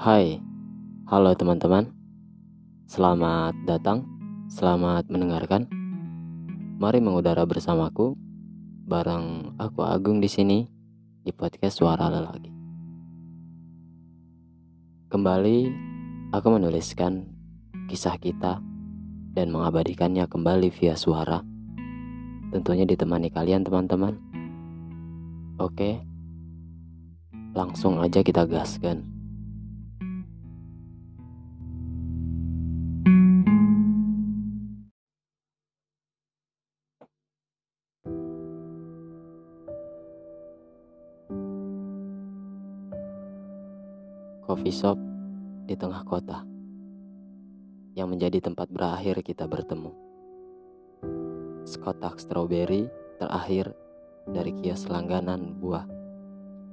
Hai, halo teman-teman. Selamat datang, selamat mendengarkan. Mari mengudara bersamaku, bareng aku Agung di sini di podcast Suara Lelaki. Kembali, aku menuliskan kisah kita dan mengabadikannya kembali via suara. Tentunya ditemani kalian teman-teman. Oke, langsung aja kita gaskan. Coffee shop di tengah kota yang menjadi tempat berakhir kita bertemu. Sekotak stroberi terakhir dari kios langganan buah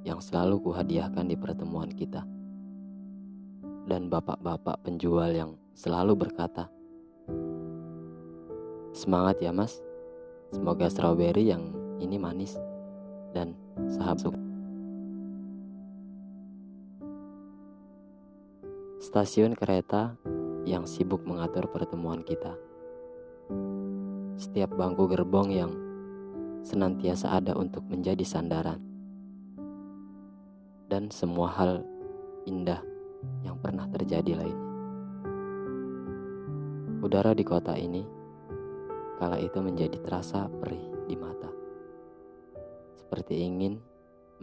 yang selalu kuhadiahkan di pertemuan kita. Dan bapak-bapak penjual yang selalu berkata, Semangat ya mas, semoga stroberi yang ini manis dan sahabat Stasiun kereta yang sibuk mengatur pertemuan kita. Setiap bangku gerbong yang senantiasa ada untuk menjadi sandaran. Dan semua hal indah yang pernah terjadi lainnya. Udara di kota ini kala itu menjadi terasa perih di mata. Seperti ingin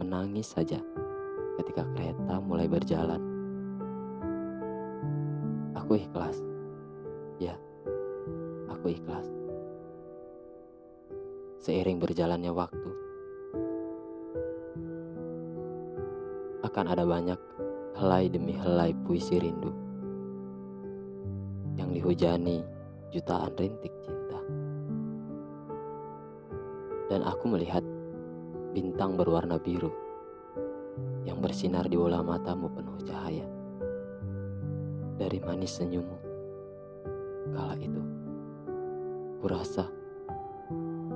menangis saja ketika kereta mulai berjalan Aku ikhlas. Ya, aku ikhlas. Seiring berjalannya waktu, akan ada banyak helai demi helai puisi rindu yang dihujani jutaan rintik cinta. Dan aku melihat bintang berwarna biru yang bersinar di bola matamu penuh cahaya dari manis senyummu. Kala itu, kurasa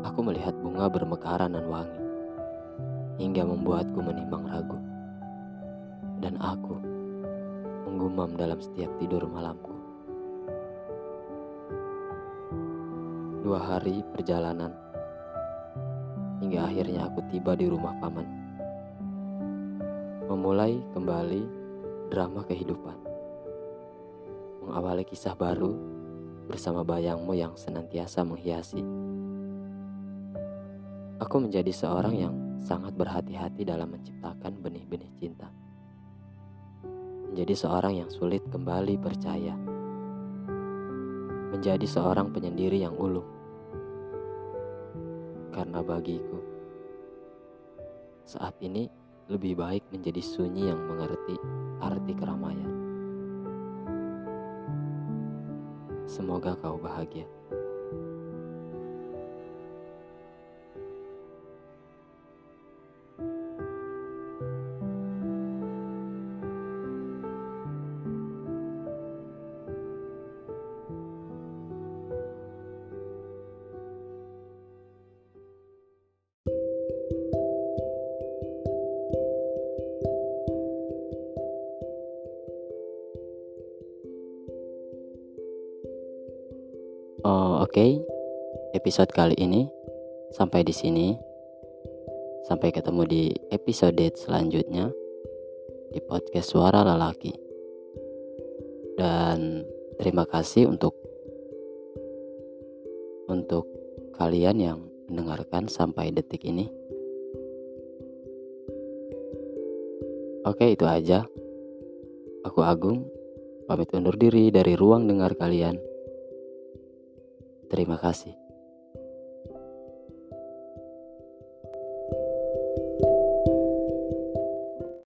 aku melihat bunga bermekaran dan wangi, hingga membuatku menimbang ragu. Dan aku menggumam dalam setiap tidur malamku. Dua hari perjalanan, hingga akhirnya aku tiba di rumah paman. Memulai kembali drama kehidupan mengawali kisah baru bersama bayangmu yang senantiasa menghiasi. Aku menjadi seorang yang sangat berhati-hati dalam menciptakan benih-benih cinta. Menjadi seorang yang sulit kembali percaya. Menjadi seorang penyendiri yang ulung. Karena bagiku, saat ini lebih baik menjadi sunyi yang mengerti arti keramaian. Semoga kau bahagia. Oh, oke. Okay. Episode kali ini sampai di sini. Sampai ketemu di episode selanjutnya di podcast Suara Lelaki. Dan terima kasih untuk untuk kalian yang mendengarkan sampai detik ini. Oke, itu aja. Aku Agung, pamit undur diri dari ruang dengar kalian. Terima kasih.